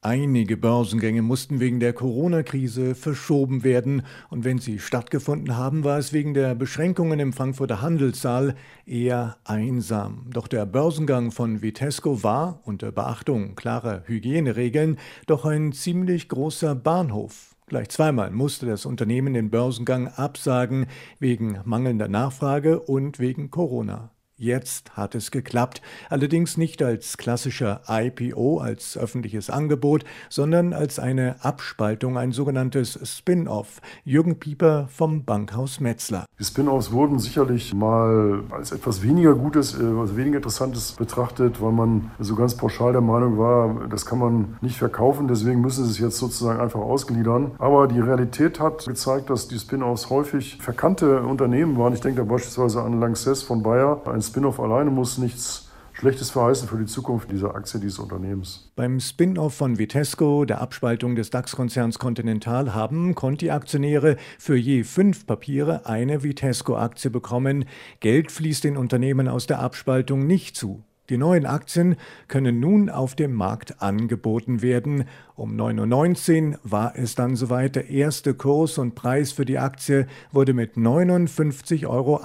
Einige Börsengänge mussten wegen der Corona-Krise verschoben werden, und wenn sie stattgefunden haben, war es wegen der Beschränkungen im Frankfurter Handelssaal eher einsam. Doch der Börsengang von Vitesco war, unter Beachtung klarer Hygieneregeln, doch ein ziemlich großer Bahnhof. Gleich zweimal musste das Unternehmen den Börsengang absagen, wegen mangelnder Nachfrage und wegen Corona. Jetzt hat es geklappt, allerdings nicht als klassischer IPO, als öffentliches Angebot, sondern als eine Abspaltung, ein sogenanntes Spin-off. Jürgen Pieper vom Bankhaus Metzler. Die Spin-offs wurden sicherlich mal als etwas weniger Gutes, äh, also weniger Interessantes betrachtet, weil man so ganz pauschal der Meinung war, das kann man nicht verkaufen, deswegen müssen sie es jetzt sozusagen einfach ausgliedern. Aber die Realität hat gezeigt, dass die Spin-offs häufig verkannte Unternehmen waren. Ich denke da beispielsweise an Lanxess von Bayer, ein Spin-off alleine muss nichts Schlechtes verheißen für die Zukunft dieser Aktie dieses Unternehmens. Beim Spin-off von Vitesco, der Abspaltung des DAX-Konzerns Continental, haben Conti-Aktionäre für je fünf Papiere eine Vitesco-Aktie bekommen. Geld fließt den Unternehmen aus der Abspaltung nicht zu. Die neuen Aktien können nun auf dem Markt angeboten werden. Um 9.19 Uhr war es dann soweit. Der erste Kurs und Preis für die Aktie wurde mit 59,80 Euro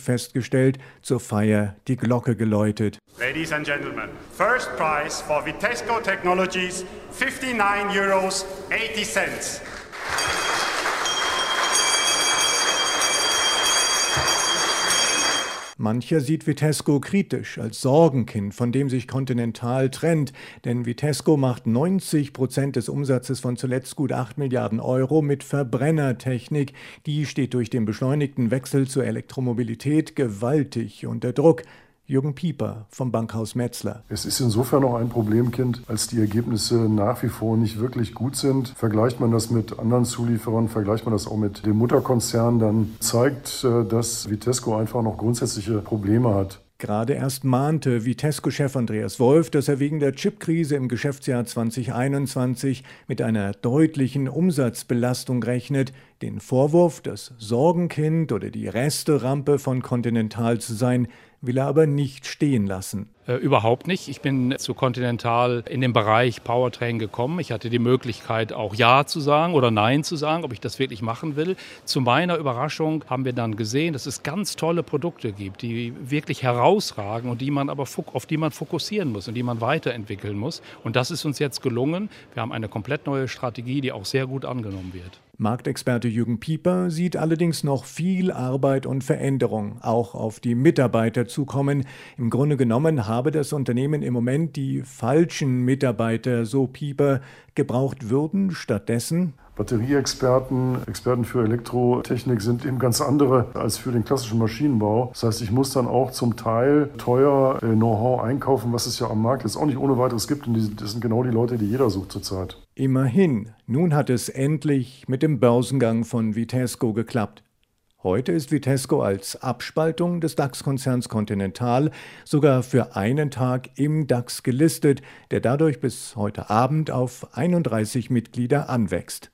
festgestellt. Zur Feier die Glocke geläutet. Ladies and Gentlemen, first price for Vitesco Technologies 59 Euros Mancher sieht Vitesco kritisch als Sorgenkind, von dem sich Continental trennt, denn Vitesco macht 90 Prozent des Umsatzes von zuletzt gut 8 Milliarden Euro mit Verbrennertechnik. Die steht durch den beschleunigten Wechsel zur Elektromobilität gewaltig unter Druck. Jürgen Pieper vom Bankhaus Metzler. Es ist insofern noch ein Problemkind, als die Ergebnisse nach wie vor nicht wirklich gut sind. Vergleicht man das mit anderen Zulieferern, vergleicht man das auch mit dem Mutterkonzern, dann zeigt, äh, dass Vitesco einfach noch grundsätzliche Probleme hat. Gerade erst mahnte Vitesco-Chef Andreas Wolf, dass er wegen der Chipkrise im Geschäftsjahr 2021 mit einer deutlichen Umsatzbelastung rechnet. Den Vorwurf, das Sorgenkind oder die Resterampe von Continental zu sein, will er aber nicht stehen lassen. Äh, überhaupt nicht. Ich bin zu Continental in den Bereich Powertrain gekommen. Ich hatte die Möglichkeit, auch Ja zu sagen oder Nein zu sagen, ob ich das wirklich machen will. Zu meiner Überraschung haben wir dann gesehen, dass es ganz tolle Produkte gibt, die wirklich herausragen und die man aber auf die man fokussieren muss und die man weiterentwickeln muss. Und das ist uns jetzt gelungen. Wir haben eine komplett neue Strategie, die auch sehr gut angenommen wird. Marktexperte Jürgen Pieper sieht allerdings noch viel Arbeit und Veränderung auch auf die Mitarbeiter zukommen. Im Grunde genommen habe das Unternehmen im Moment die falschen Mitarbeiter, so Pieper, gebraucht würden stattdessen Batterieexperten, Experten für Elektrotechnik sind eben ganz andere als für den klassischen Maschinenbau. Das heißt, ich muss dann auch zum Teil teuer äh, Know-how einkaufen, was es ja am Markt jetzt auch nicht ohne weiteres gibt. Und das sind genau die Leute, die jeder sucht zurzeit. Immerhin, nun hat es endlich mit dem Börsengang von Vitesco geklappt. Heute ist Vitesco als Abspaltung des DAX-Konzerns Continental sogar für einen Tag im DAX gelistet, der dadurch bis heute Abend auf 31 Mitglieder anwächst.